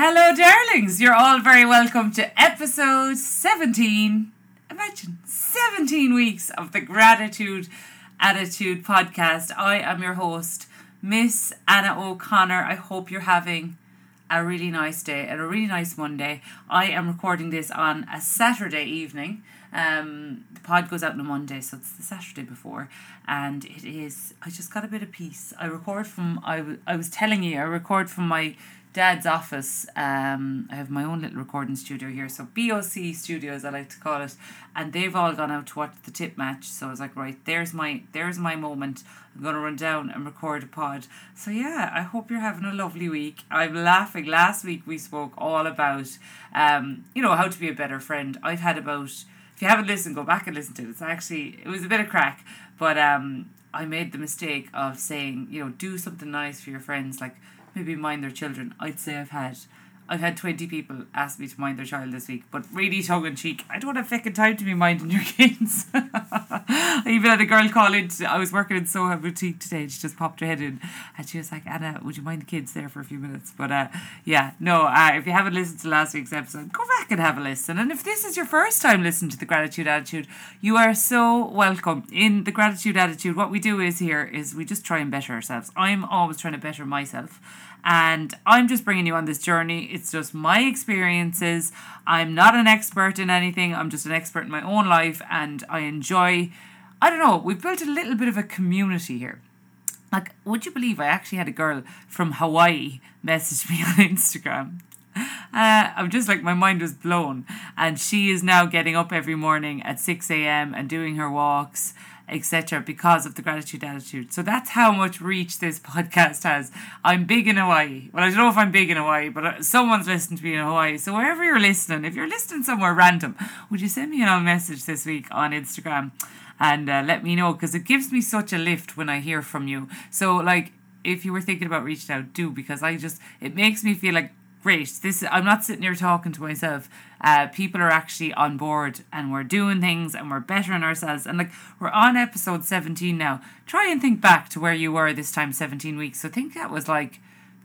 Hello, darlings. You're all very welcome to episode 17. Imagine 17 weeks of the Gratitude Attitude podcast. I am your host, Miss Anna O'Connor. I hope you're having a really nice day and a really nice Monday. I am recording this on a Saturday evening. Um, the pod goes out on a Monday, so it's the Saturday before, and it is. I just got a bit of peace. I record from. I, w- I was telling you, I record from my dad's office. Um, I have my own little recording studio here, so BOC Studios I like to call it, and they've all gone out to watch the Tipp match. So I was like, right, there's my there's my moment. I'm gonna run down and record a pod. So yeah, I hope you're having a lovely week. I'm laughing. Last week we spoke all about, um, you know, how to be a better friend. I've had about. If you haven't listened, go back and listen to it. It's actually it was a bit of crack, but um, I made the mistake of saying, you know, do something nice for your friends, like maybe mind their children. I'd say I've had I've had twenty people ask me to mind their child this week, but really tongue in cheek. I don't have fucking time to be minding your kids. I even had a girl call in. To, I was working in Soha Boutique today. And she just popped her head in, and she was like, "Anna, would you mind the kids there for a few minutes?" But uh, yeah, no. Uh, if you haven't listened to last week's episode, go back and have a listen. And if this is your first time listening to the Gratitude Attitude, you are so welcome. In the Gratitude Attitude, what we do is here is we just try and better ourselves. I'm always trying to better myself and I'm just bringing you on this journey. It's just my experiences. I'm not an expert in anything, I'm just an expert in my own life, and I enjoy. I don't know, we've built a little bit of a community here. Like, would you believe I actually had a girl from Hawaii message me on Instagram? Uh, I'm just like, my mind was blown. And she is now getting up every morning at 6 a.m. and doing her walks etc., because of the gratitude attitude. So that's how much reach this podcast has. I'm big in Hawaii. Well, I don't know if I'm big in Hawaii, but uh, someone's listening to me in Hawaii. So wherever you're listening, if you're listening somewhere random, would you send me a message this week on Instagram and uh, let me know? Because it gives me such a lift when I hear from you. So, like, if you were thinking about reaching out, do because I just, it makes me feel like great. This I'm not sitting here talking to myself. Uh, people are actually on board, and we're doing things, and we're bettering ourselves. And like we're on episode seventeen now. Try and think back to where you were this time, seventeen weeks. So think that was like.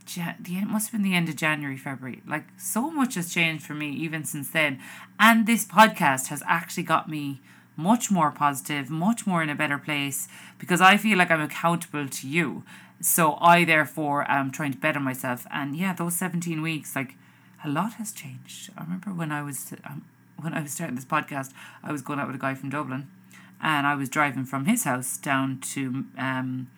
The it must have been the end of January, February. Like so much has changed for me even since then, and this podcast has actually got me much more positive, much more in a better place because I feel like I'm accountable to you. So I therefore am trying to better myself. And yeah, those 17 weeks, like a lot has changed. I remember when I was um, when I was starting this podcast, I was going out with a guy from Dublin, and I was driving from his house down to um,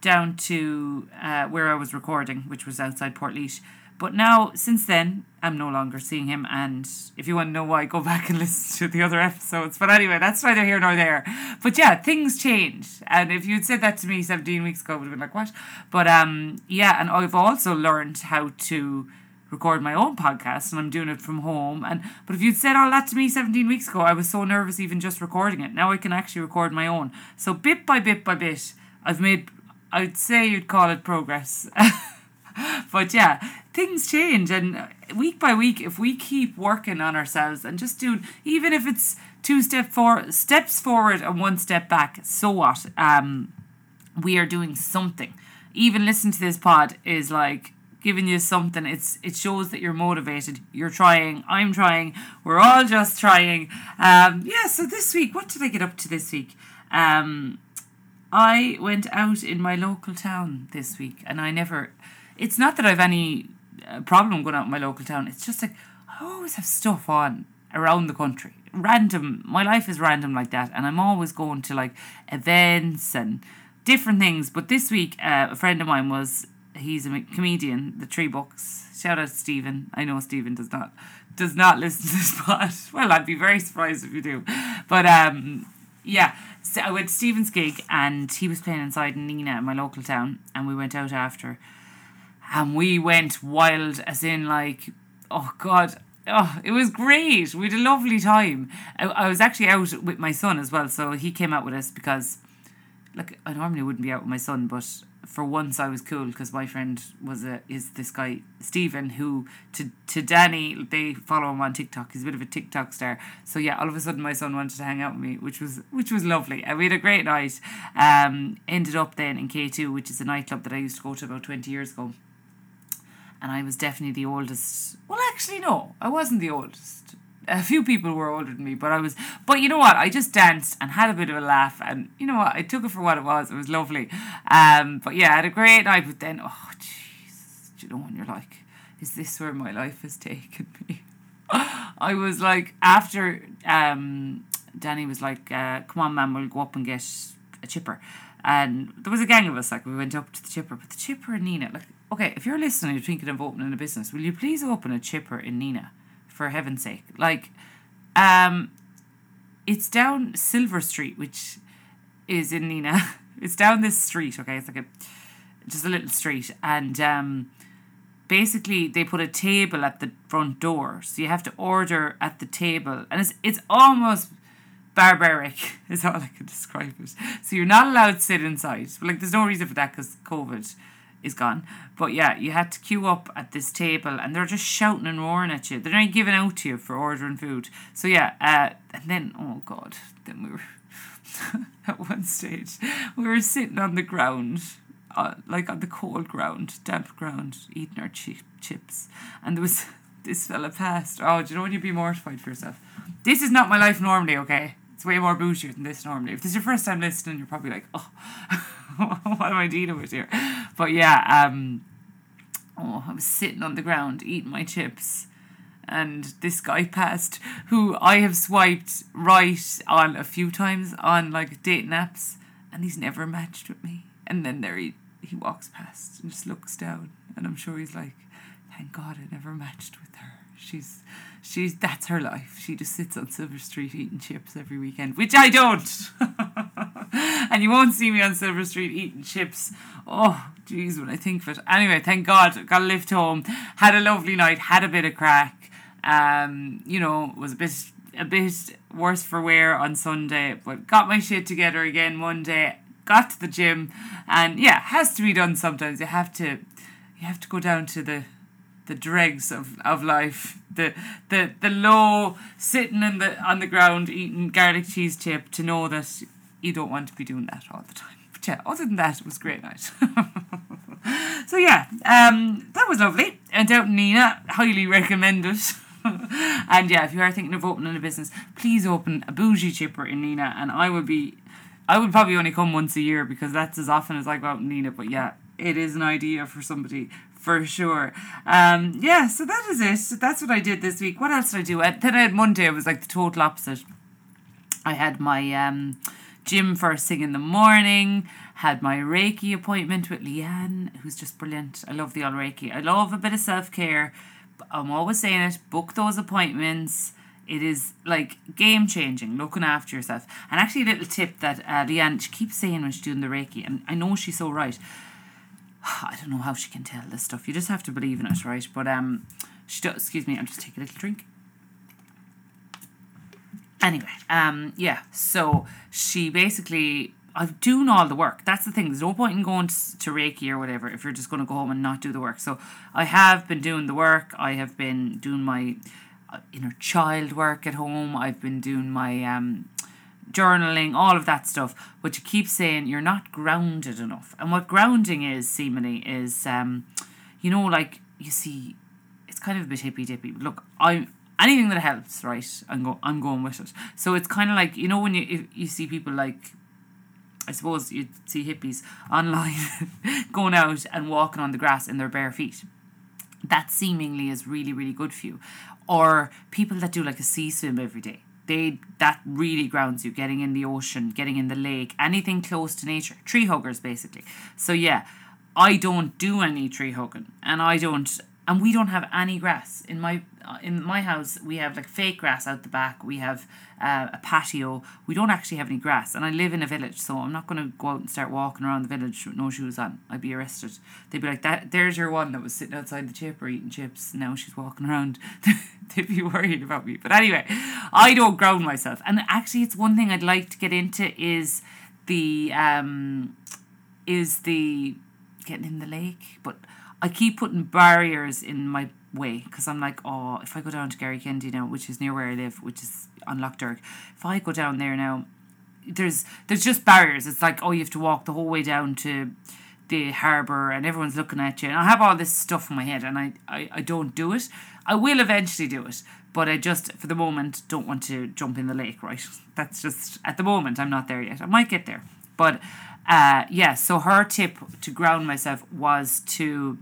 down to uh, where I was recording, which was outside Portlaoise. But now, since then, I'm no longer seeing him. And if you want to know why, go back and listen to the other episodes. But anyway, that's neither here nor there. But yeah, things change. And if you'd said that to me 17 weeks ago, I would have been like, what? But um, yeah, and I've also learned how to record my own podcast and I'm doing it from home and but if you'd said all that to me 17 weeks ago I was so nervous even just recording it now I can actually record my own so bit by bit by bit I've made I'd say you'd call it progress but yeah, things change, and week by week, if we keep working on ourselves and just doing, even if it's two step for steps forward and one step back, so what? Um, we are doing something. Even listening to this pod is like giving you something. It's it shows that you're motivated. You're trying. I'm trying. We're all just trying. Um, yeah. So this week, what did I get up to this week? Um, I went out in my local town this week, and I never it's not that I've any uh, problem going out in my local town. It's just like I always have stuff on around the country. Random. My life is random like that, and I'm always going to like events and different things. But this week, uh, a friend of mine was. He's a comedian. The Tree Books. Shout out to Stephen. I know Stephen does not does not listen to this pod. Well, I'd be very surprised if you do. But um, yeah. So I went to Stephen's gig, and he was playing inside in Nenagh in my local town, and we went out after and we went wild as in like oh god. Oh it was great. We had a lovely time. I, I was actually out with my son as well so he came out with us because like I normally wouldn't be out with my son but for once I was cool because my friend was a is this guy Stephen who to to Danny they follow him on TikTok. He's a bit of a TikTok star. So yeah all of a sudden my son wanted to hang out with me which was which was lovely. And we had a great night. Um ended up then in K2 which is a nightclub that I used to go to about 20 years ago and I was definitely the oldest. Well, actually, no, I wasn't the oldest. A few people were older than me, but I was. But you know what? I just danced and had a bit of a laugh, and you know what? I took it for what it was. It was lovely. Um, but yeah, I had a great night. But then, oh, jeez, you know when you're like, is this where my life has taken me? I was like, after um, Danny was like, uh, "Come on, man, we'll go up and get a chipper." And there was a gang of us, like we went up to the chipper, but the chipper in Nenagh, like, okay, if you're listening, you're thinking of opening a business, will you please open a chipper in Nenagh, for heaven's sake? Like, um, it's down Silver Street, which is in Nenagh. It's down this street, okay? It's like a just a little street, and um, basically they put a table at the front door, so you have to order at the table, and it's it's almost barbaric is all I can describe it. So you're not allowed to sit inside. Like there's no reason for that because COVID is gone. But yeah, you had to queue up at this table and they're just shouting and roaring at you. They're not giving out to you for ordering food. So yeah, uh, and then oh god, then we were at one stage we were sitting on the ground. Uh, like on the cold ground, damp ground, eating our chi- chips, and there was this fella passed. Oh, do you know when you'd be mortified for yourself? This is not my life normally, okay? It's way more bougier than this normally. If this is your first time listening, you're probably like, oh, what am I dealing with here? But yeah, um, oh, I was sitting on the ground eating my chips, and this guy passed who I have swiped right on a few times on like dating apps, and he's never matched with me. And then there he he walks past and just looks down, and I'm sure he's like, thank God I never matched with her. She's she's that's her life. She just sits on Silver Street eating chips every weekend, which I don't. and you won't see me on Silver Street eating chips. Oh, jeez, when I think of it. Anyway, thank God, got a lift home, had a lovely night, had a bit of crack. Um, you know, was a bit a bit worse for wear on Sunday, but got my shit together again Monday. Got to the gym, and yeah, has to be done sometimes. You have to, you have to go down to the the dregs of, of life, the the the low sitting in the on the ground eating garlic cheese chip to know that you don't want to be doing that all the time. But yeah, other than that, it was a great night. so yeah, um, that was lovely. And out in Nenagh, highly recommend it. and yeah, if you are thinking of opening a business, please open a bougie chipper in Nenagh, and I would be, I would probably only come once a year because that's as often as I go out in Nenagh. But yeah, it is an idea for somebody for sure. Um, yeah, so that is it. That's what I did this week. What else did I do? I, then I had Monday. It was like the total opposite. I had my um, gym first thing in the morning. Had my Reiki appointment with Leanne, who's just brilliant. I love the old Reiki. I love a bit of self care. I'm always saying it. Book those appointments. It is like game changing, looking after yourself. And actually, a little tip that uh, Leanne she keeps saying when she's doing the Reiki, and I know she's so right I don't know how she can tell this stuff. You just have to believe in it, right? But um, she does. Excuse me. I'll just take a little drink. Anyway, um, yeah. So she basically, I'm doing all the work. That's the thing. There's no point in going to, to Reiki or whatever if you're just going to go home and not do the work. So I have been doing the work. I have been doing my uh, inner child work at home. I've been doing my um journaling, all of that stuff. But you keep saying you're not grounded enough. And what grounding is, seemingly, is, um, you know, like you see, it's kind of a bit hippy dippy. Look, I anything that helps, right? I'm go I'm going with it. So it's kind of like you know when you you see people like. I suppose you'd see hippies online going out and walking on the grass in their bare feet. That seemingly is really, really good for you. Or people that do like a sea swim every day they that really grounds you. Getting in the ocean getting in the lake anything close to nature. Tree huggers basically. So yeah i don't do any tree hugging and i don't and we don't have any grass. In my uh, in my house we have like fake grass out the back. We have uh, a patio. We don't actually have any grass. And i live in a village so i'm not going to go out and start walking around the village with no shoes on. I'd be arrested. They'd be like that there's your one that was sitting outside the chipper eating chips. Now she's walking around. They'd be worried about me. But anyway i don't ground myself. And actually it's one thing i'd like to get into is the um is the getting in the lake. But I keep putting barriers in my way because I'm like, oh, if I go down to Garrykennedy now, which is near where I live, which is on Derg, if I go down there now, there's there's just barriers. It's like, oh, you have to walk the whole way down to the harbour and everyone's looking at you. And I have all this stuff in my head and I, I, I don't do it. I will eventually do it, but I just, for the moment, don't want to jump in the lake, right? That's just, at the moment, I'm not there yet. I might get there. But uh, yeah, so her tip to ground myself was to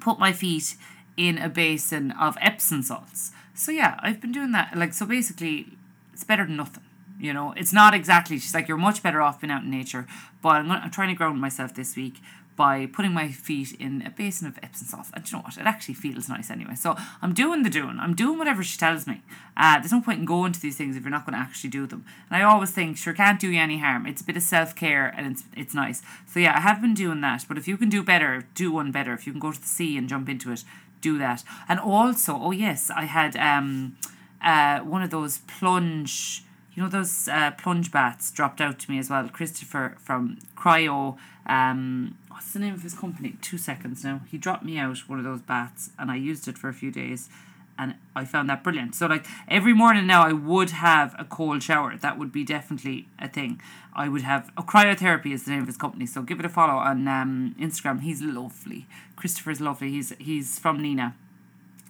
put my feet in a basin of Epsom salts. So yeah, I've been doing that. Like, so basically, it's better than nothing. You know, it's not exactly. She's like, you're much better off being out in nature. But I'm, I'm trying to ground myself this week by putting my feet in a basin of Epsom salt. And you know what? It actually feels nice anyway. So I'm doing the doing. I'm doing whatever she tells me. Uh, there's no point in going to these things if you're not going to actually do them. And I always think, sure, can't do you any harm. It's a bit of self care and it's it's nice. So yeah, I have been doing that. But if you can do better, do one better. If you can go to the sea and jump into it, do that. And also, oh yes, I had um uh one of those plunge you know those uh, plunge baths dropped out to me as well. Christopher from Cryo, um, what's the name of his company? Two seconds now. He dropped me out one of those baths, and I used it for a few days, and I found that brilliant. So like every morning now, I would have a cold shower. That would be definitely a thing. I would have oh, cryotherapy is the name of his company. So give it a follow on um, Instagram. He's lovely. Christopher's lovely. He's he's from Nenagh,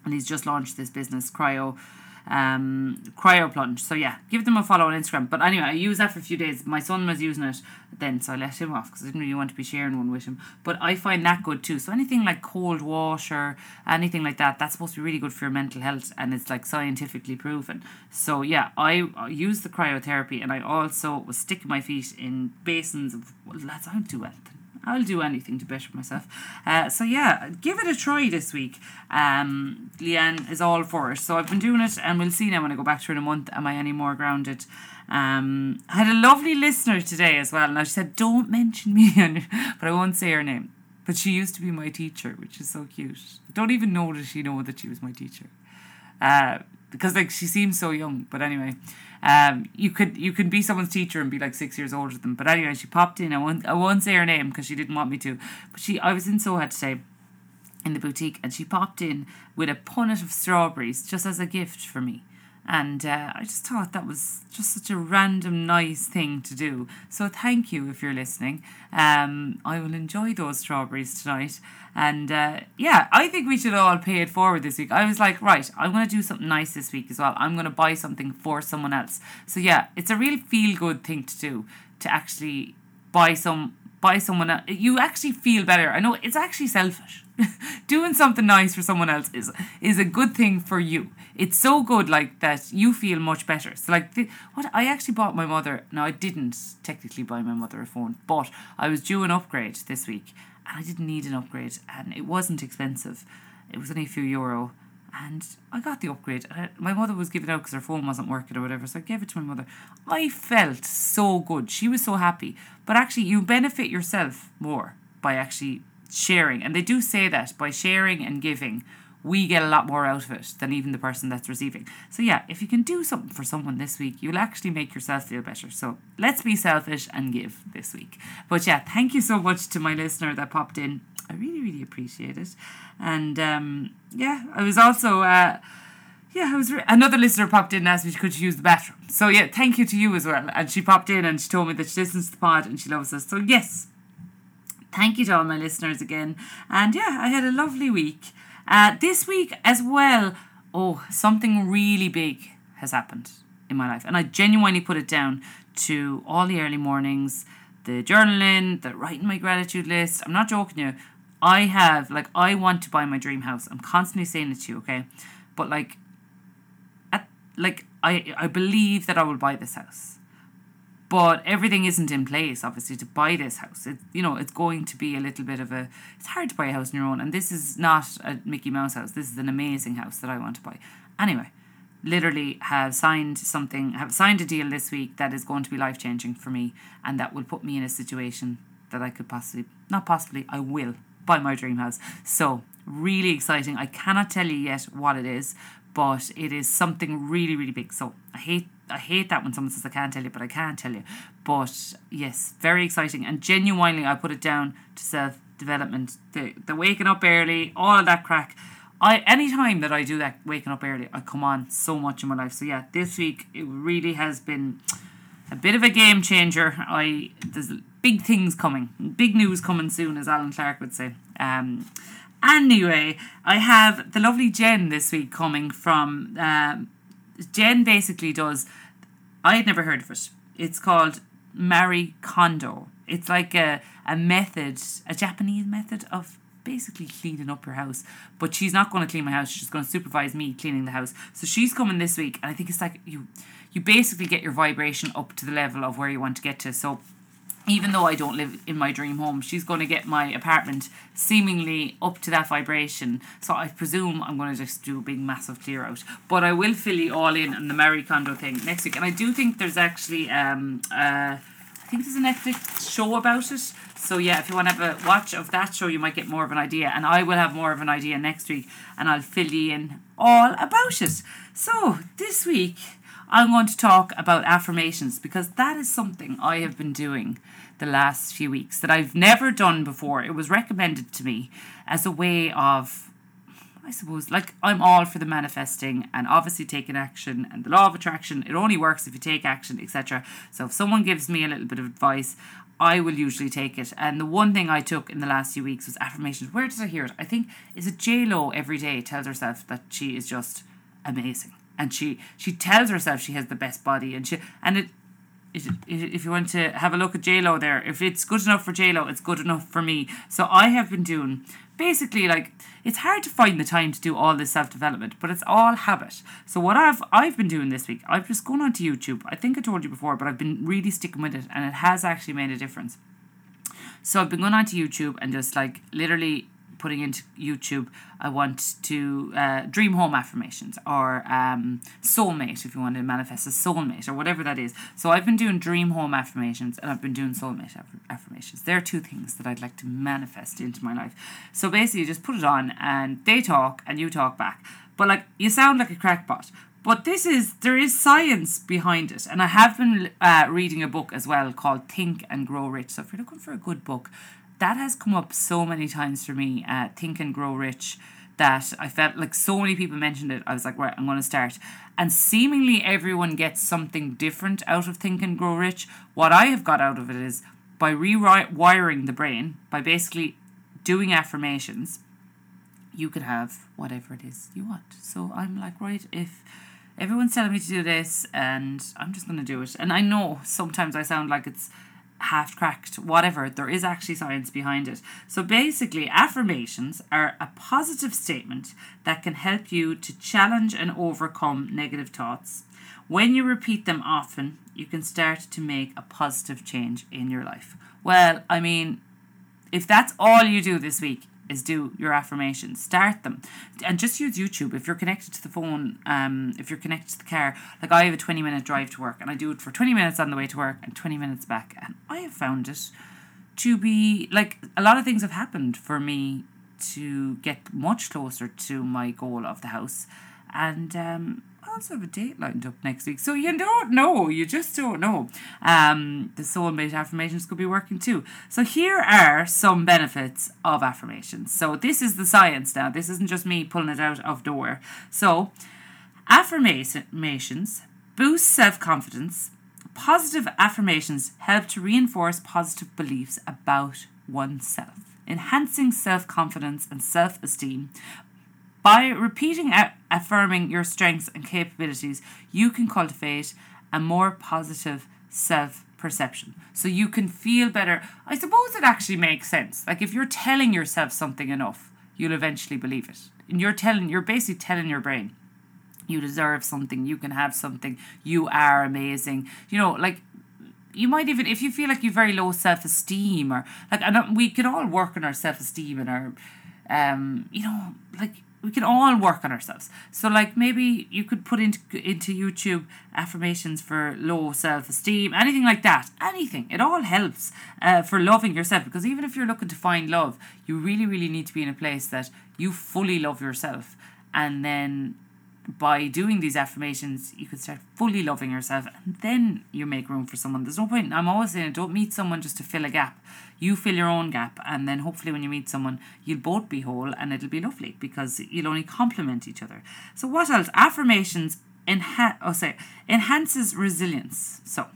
and he's just launched this business, Cryo um, cryo plunge. So yeah, give them a follow on Instagram. But anyway, I used that for a few days. My son was using it then, so I let him off because I didn't really want to be sharing one with him. But I find that good too. So anything like cold water, anything like that, that's supposed to be really good for your mental health, and it's like scientifically proven. So yeah, I, use the cryotherapy, and I also was sticking my feet in basins of well, lads. I don't do anything. I'll do anything to better myself. Uh, so yeah, give it a try this week. Um, Leanne is all for it. So I've been doing it, and we'll see now when I go back to her in a month. Am I any more grounded? Um, I had a lovely listener today as well. Now she said, "Don't mention me," but I won't say her name. But she used to be my teacher, which is so cute. Don't even know that she know that she was my teacher. Uh, because like she seems so young. But anyway, um, you could you could be someone's teacher and be like six years older than them. But anyway, she popped in. I won't I won't say her name because she didn't want me to. But she I was in Soha today in the boutique and she popped in with a punnet of strawberries just as a gift for me. And uh, I just thought that was just such a random, nice thing to do. So thank you if you're listening. Um, I will enjoy those strawberries tonight. And uh, yeah, I think we should all pay it forward this week. I was like, right, I'm going to do something nice this week as well. I'm going to buy something for someone else. So yeah, it's a real feel good thing to do to actually buy some someone else. You actually feel better. I know it's actually selfish. Doing something nice for someone else is is a good thing for you. It's so good like that you feel much better. So like the, what I actually bought my mother. Now I didn't technically buy my mother a phone, but I was due an upgrade this week and I didn't need an upgrade and it wasn't expensive. It was only a few euro and I got the upgrade. I, my mother was giving out because her phone wasn't working or whatever, so I gave it to my mother. I felt so good. She was so happy. But actually, you benefit yourself more by actually sharing. And they do say that by sharing and giving, we get a lot more out of it than even the person that's receiving. So, yeah, if you can do something for someone this week, you'll actually make yourself feel better. So, let's be selfish and give this week. But yeah, thank you so much to my listener that popped in. I really, really appreciate it. And um, yeah, I was also. Uh, yeah, I was re- another listener popped in and asked me could she use the bathroom. So yeah, thank you to you as well. And she popped in and she told me that she listens to the pod and she loves us. So yes, thank you to all my listeners again. And yeah, I had a lovely week. Uh, this week as well, oh, something really big has happened in my life, and I genuinely put it down to all the early mornings, the journaling, the writing my gratitude list. I'm not joking you. I have like I want to buy my dream house. I'm constantly saying it to you, okay? But like at like I I believe that I will buy this house. But everything isn't in place, obviously, to buy this house. It you know, it's going to be a little bit of a it's hard to buy a house on your own, and this is not a Mickey Mouse house. This is an amazing house that I want to buy. Anyway, literally have signed something have signed a deal this week that is going to be life changing for me and that will put me in a situation that I could possibly not possibly I will buy my dream house. So really exciting. I cannot tell you yet what it is, but it is something really, really big. So I hate I hate that when someone says I can't tell you, but I can tell you. But yes, very exciting and genuinely I put it down to self development. The the waking up early, all of that crack. I any time that I do that waking up early, I come on so much in my life. So yeah, this week it really has been a bit of a game changer. I there's big things coming, big news coming soon, as Alan Clark would say. Um, anyway, I have the lovely Jen this week coming from. Um, Jen basically does. I had never heard of it. It's called Marie Kondo. It's like a, a method, a Japanese method of basically cleaning up your house. But she's not going to clean my house. She's going to supervise me cleaning the house. So she's coming this week, and I think it's like you, you basically get your vibration up to the level of where you want to get to. So even though I don't live in my dream home, she's going to get my apartment seemingly up to that vibration. So I presume I'm going to just do a big, massive clear out. But I will fill you all in on the Marie Kondo thing next week. And I do think there's actually, um, uh, I think there's a Netflix show about it. So yeah, if you want to have a watch of that show, you might get more of an idea. And I will have more of an idea next week, and I'll fill you in all about it. So this week. I'm going to talk about affirmations because that is something I have been doing the last few weeks that I've never done before. It was recommended to me as a way of, I suppose, like I'm all for the manifesting and obviously taking action and the law of attraction. It only works if you take action, etc. So if someone gives me a little bit of advice, I will usually take it. And the one thing I took in the last few weeks was affirmations. Where did I hear it? I think is it J Lo every day tells herself that she is just amazing and she she tells herself she has the best body and she and it if you want to have a look at JLo there, if it's good enough for JLo, it's good enough for me. So I have been doing basically like it's hard to find the time to do all this self development, but it's all habit. So what I've I've been doing this week, I've just gone onto YouTube. I think I told you before, but I've been really sticking with it, and it has actually made a difference. So I've been going onto YouTube and just like literally putting into YouTube, I want to uh, dream home affirmations or um, soulmate if you want to manifest a soulmate or whatever that is. So I've been doing dream home affirmations and I've been doing soulmate aff- affirmations. There are two things that I'd like to manifest into my life. So basically, you just put it on and they talk and you talk back. But like you sound like a crackpot. But this is there is science behind it, and I have been uh, reading a book as well called Think and Grow Rich. So if you're looking for a good book, that has come up so many times for me. Uh, Think and Grow Rich. That I felt like so many people mentioned it. I was like, right, I'm going to start. And seemingly everyone gets something different out of Think and Grow Rich. What I have got out of it is by rewiring the brain, by basically doing affirmations, you can have whatever it is you want. So I'm like, right, if everyone's telling me to do this and I'm just going to do it. And I know sometimes I sound like it's half cracked, whatever, there is actually science behind it. So basically, affirmations are a positive statement that can help you to challenge and overcome negative thoughts. When you repeat them often, you can start to make a positive change in your life. Well, I mean, if that's all you do this week, is do your affirmations. Start them. And just use YouTube. If you're connected to the phone, um, if you're connected to the car, like I have a 20 minute drive to work and I do it for 20 minutes on the way to work and 20 minutes back. And I have found it to be like a lot of things have happened for me to get much closer to my goal of the house. And um, also have a date lined up next week. So you don't know. You just don't know. Um, the soulmate affirmations could be working too. So here are some benefits of affirmations. So this is the science now. This isn't just me pulling it out of the door. So affirmations boost self-confidence. Positive affirmations help to reinforce positive beliefs about oneself enhancing self confidence and self esteem by repeating affirming your strengths and capabilities, you can cultivate a more positive self perception. So you can feel better. I suppose it actually makes sense. Like if you're telling yourself something enough, you'll eventually believe it. And you're telling you're basically telling your brain you deserve something, you can have something, you are amazing. You know, like you might even if you feel like you've very low self esteem or like and we can all work on our self esteem and our um you know like we can all work on ourselves. So like maybe you could put into into YouTube affirmations for low self esteem, anything like that. Anything. It all helps uh, for loving yourself because even if you're looking to find love, you really really need to be in a place that you fully love yourself, and then by doing these affirmations, you can start fully loving yourself and then you make room for someone. There's no point, I'm always saying, don't meet someone just to fill a gap. You fill your own gap, and then hopefully, when you meet someone, you'll both be whole and it'll be lovely because you'll only complement each other. So, what else? Affirmations enha- oh, sorry, enhances resilience. So,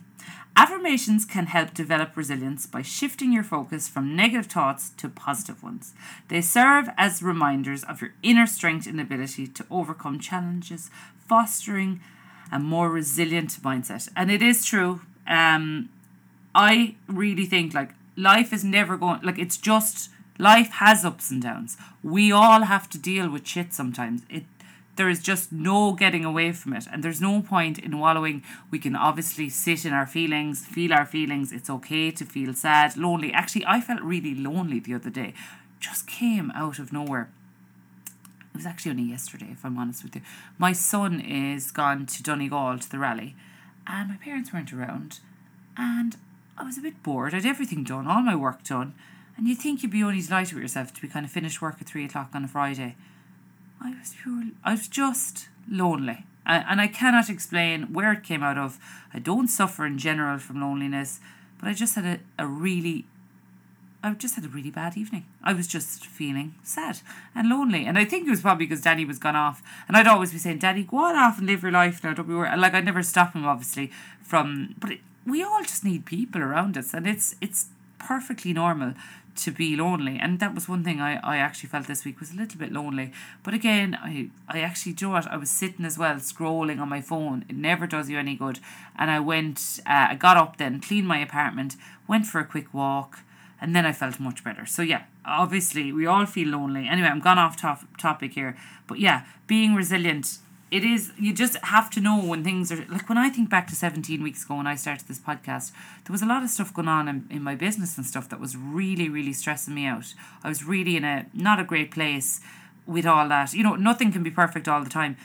Affirmations can help develop resilience by shifting your focus from negative thoughts to positive ones. They serve as reminders of your inner strength and ability to overcome challenges, fostering a more resilient mindset. And it is true. Um, I really think like life is never going like it's just life has ups and downs. We all have to deal with shit sometimes. It there is just no getting away from it. And there's no point in wallowing. We can obviously sit in our feelings feel our feelings. It's okay to feel sad lonely. Actually i felt really lonely the other day. Just came out of nowhere. It was actually only yesterday if i'm honest with you. My son is gone to donegal to the rally and my parents weren't around. And i was a bit bored. I'd everything done all my work done. And you'd think you'd be only delighted with yourself to be kind of finished work at three o'clock on a friday I was pure. I was just lonely, and I cannot explain where it came out of. I don't suffer in general from loneliness, but I just had a, a really I just had a really bad evening. I was just feeling sad and lonely. And I think it was probably because Daddy was gone off. And I'd always be saying, Daddy, go on off and live your life now. Don't be worried. Like, I'd never stop him, obviously, from. But it, we all just need people around us. And it's it's perfectly normal to be lonely. And that was one thing I, I actually felt this week was a little bit lonely. But again I, I actually do it I was sitting as well scrolling on my phone. It never does you any good. And I went uh, I got up then cleaned my apartment went for a quick walk and then I felt much better. So yeah obviously we all feel lonely. Anyway I'm gone off top, topic here. But yeah being resilient it is you just have to know when things are like when I think back to 17 weeks ago when I started this podcast there was a lot of stuff going on in, in my business and stuff that was really really stressing me out. I was really in a not a great place with all that. You know nothing can be perfect all the time.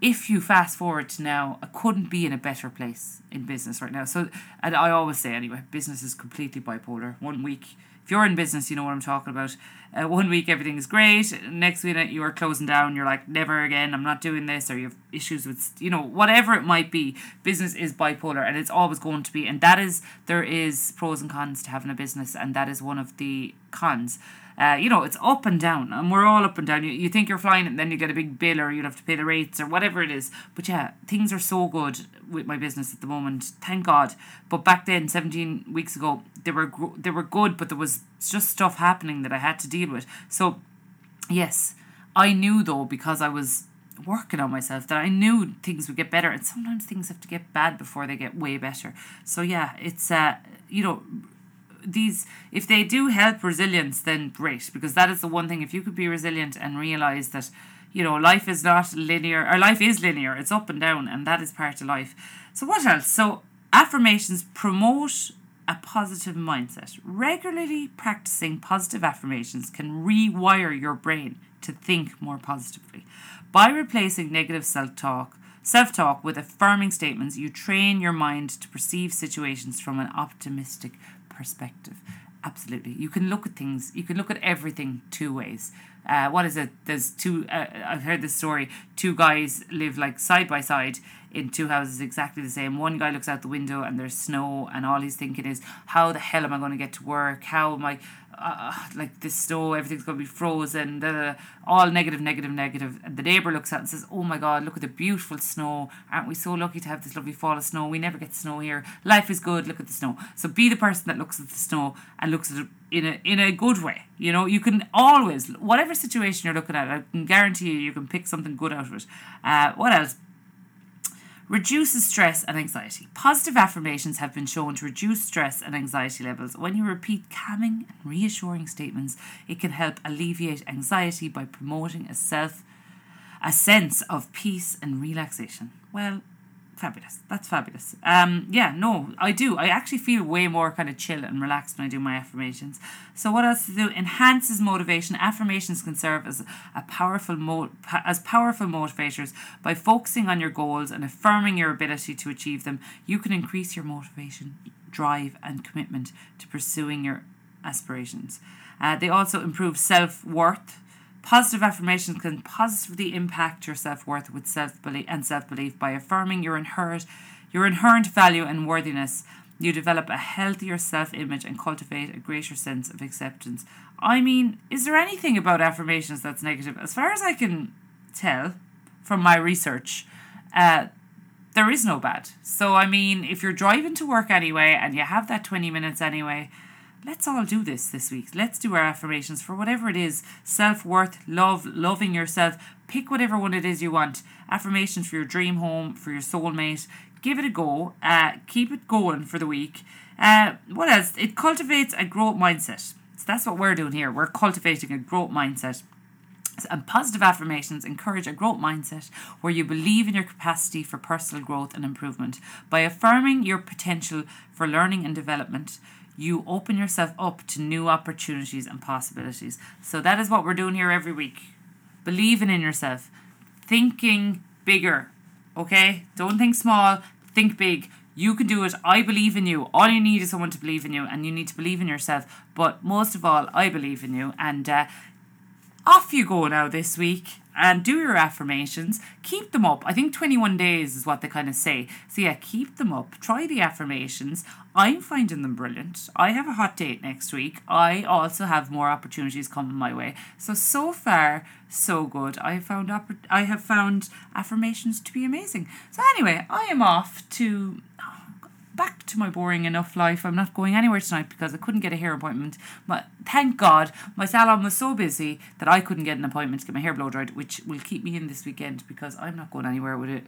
If you fast forward to now I couldn't be in a better place in business right now. So and I always say anyway business is completely bipolar. One week if you're in business, you know what I'm talking about. Uh, one week everything is great, next week you are closing down. You're like, never again. I'm not doing this, or you have issues with, you know, whatever it might be. Business is bipolar, and it's always going to be. And that is there is pros and cons to having a business, and that is one of the cons. Uh, you know, it's up and down, and we're all up and down. You, you think you're flying, and then you get a big bill, or you'll have to pay the rates, or whatever it is. But yeah, things are so good with my business at the moment, thank God. But back then, 17 weeks ago, they were they were good, but there was just stuff happening that I had to deal with. So, yes, I knew though because I was working on myself that I knew things would get better, and sometimes things have to get bad before they get way better. So yeah, it's uh, you know these if they do help resilience then great because that is the one thing. If you could be resilient and realize that you know life is not linear or life is linear it's up and down and that is part of life. So what else? So affirmations promote a positive mindset. Regularly practicing positive affirmations can rewire your brain to think more positively. By replacing negative self-talk self-talk with affirming statements you train your mind to perceive situations from an optimistic perspective. Absolutely. You can look at things, you can look at everything two ways. Uh, what is it? There's two, uh, I've heard this story. Two guys live like side by side in two houses exactly the same. One guy looks out the window and there's snow, and all he's thinking is, how the hell am I going to get to work? How am I, uh, like this snow, everything's going to be frozen, all negative, negative, negative. And the neighbour looks out and says, oh my God, look at the beautiful snow. Aren't we so lucky to have this lovely fall of snow? We never get snow here. Life is good, look at the snow. So be the person that looks at the snow and looks at it in a, in a good way. You know, you can always, whatever situation you're looking at, I can guarantee you, you can pick something good out of it. Uh, what else? Reduces stress and anxiety. Positive affirmations have been shown to reduce stress and anxiety levels. When you repeat calming and reassuring statements, it can help alleviate anxiety by promoting a self a sense of peace and relaxation. Well, fabulous. That's fabulous. Um, yeah, no, I do. I actually feel way more kind of chill and relaxed when I do my affirmations. So what else to do? Enhances motivation. Affirmations can serve as a powerful mo- as powerful motivators by focusing on your goals and affirming your ability to achieve them. You can increase your motivation, drive, and commitment to pursuing your aspirations. Uh, they also improve self worth Positive affirmations can positively impact your self worth with self belief and self belief by affirming your inherent your inherent value and worthiness. You develop a healthier self image and cultivate a greater sense of acceptance. I mean, is there anything about affirmations that's negative? As far as I can tell from my research, uh, there is no bad. So, I mean, if you're driving to work anyway and you have that 20 minutes anyway, let's all do this this week. Let's do our affirmations for whatever it is self worth, love, loving yourself. Pick whatever one it is you want. Affirmations for your dream home, for your soulmate. Give it a go. Uh, keep it going for the week. Uh, what else? It cultivates a growth mindset. So that's what we're doing here. We're cultivating a growth mindset. And positive affirmations encourage a growth mindset where you believe in your capacity for personal growth and improvement. By affirming your potential for learning and development, you open yourself up to new opportunities and possibilities. So that is what we're doing here every week. Believing in yourself, thinking bigger, okay? Don't think small, think big. You can do it. I believe in you. All you need is someone to believe in you, and you need to believe in yourself. But most of all, I believe in you. And uh, off you go now this week and do your affirmations. Keep them up. I think 21 days is what they kind of say. So, yeah, keep them up. Try the affirmations. I'm finding them brilliant. I have a hot date next week. I also have more opportunities coming my way. So, so far, so good. I found oppor- I have found affirmations to be amazing. So, anyway, I am off to back to my boring enough life. I'm not going anywhere tonight because I couldn't get a hair appointment. But thank God my salon was so busy that I couldn't get an appointment to get my hair blow dried, which will keep me in this weekend because I'm not going anywhere with it.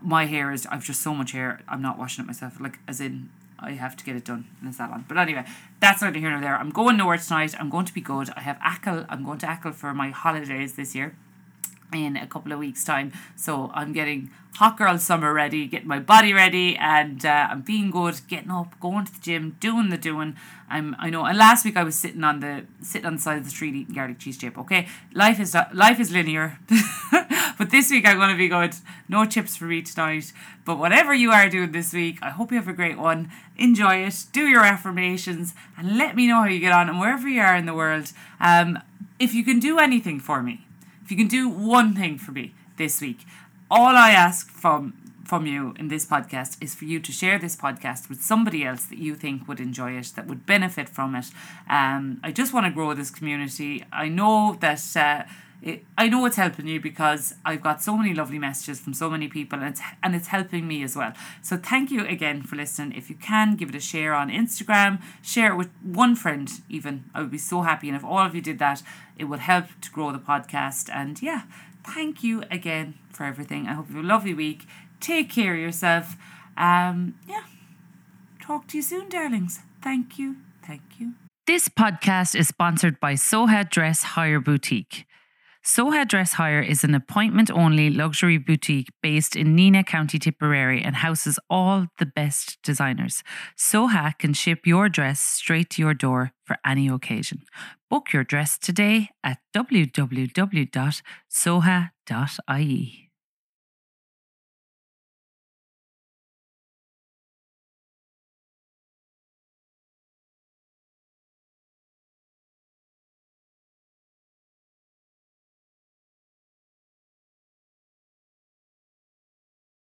My hair is I've just so much hair. I'm not washing it myself. Like as in I have to get it done in the salon. But anyway, that's neither here nor there. I'm going nowhere tonight. I'm going to be good. I have Achill. I'm going to Achill for my holidays this year in a couple of weeks' time. So I'm getting hot girl summer ready, getting my body ready, and uh, I'm being good, getting up, going to the gym, doing the doing. I'm I know. And last week I was sitting on the sitting on the side of the street eating garlic cheese chip. Okay, life is life is linear, but this week I'm going to be good. No chips for me tonight. But whatever you are doing this week, I hope you have a great one. Enjoy it. Do your affirmations, and let me know how you get on and wherever you are in the world. Um, if you can do anything for me if you can do one thing for me this week, all I ask from from you in this podcast is for you to share this podcast with somebody else that you think would enjoy it, that would benefit from it. Um, I just want to grow this community. I know that. Uh, I know it's helping you because I've got so many lovely messages from so many people and it's, and it's helping me as well. So thank you again for listening. If you can, give it a share on Instagram, share it with one friend even. I would be so happy. And if all of you did that, it would help to grow the podcast. And yeah, thank you again for everything. I hope you have a lovely week. Take care of yourself. Um, yeah. Talk to you soon, darlings. Thank you. Thank you. This podcast is sponsored by Soha Dress Hire Boutique. Soha Dress Hire is an appointment only luxury boutique based in Nenagh, County Tipperary and houses all the best designers. Soha can ship your dress straight to your door for any occasion. Book your dress today at www.soha.ie.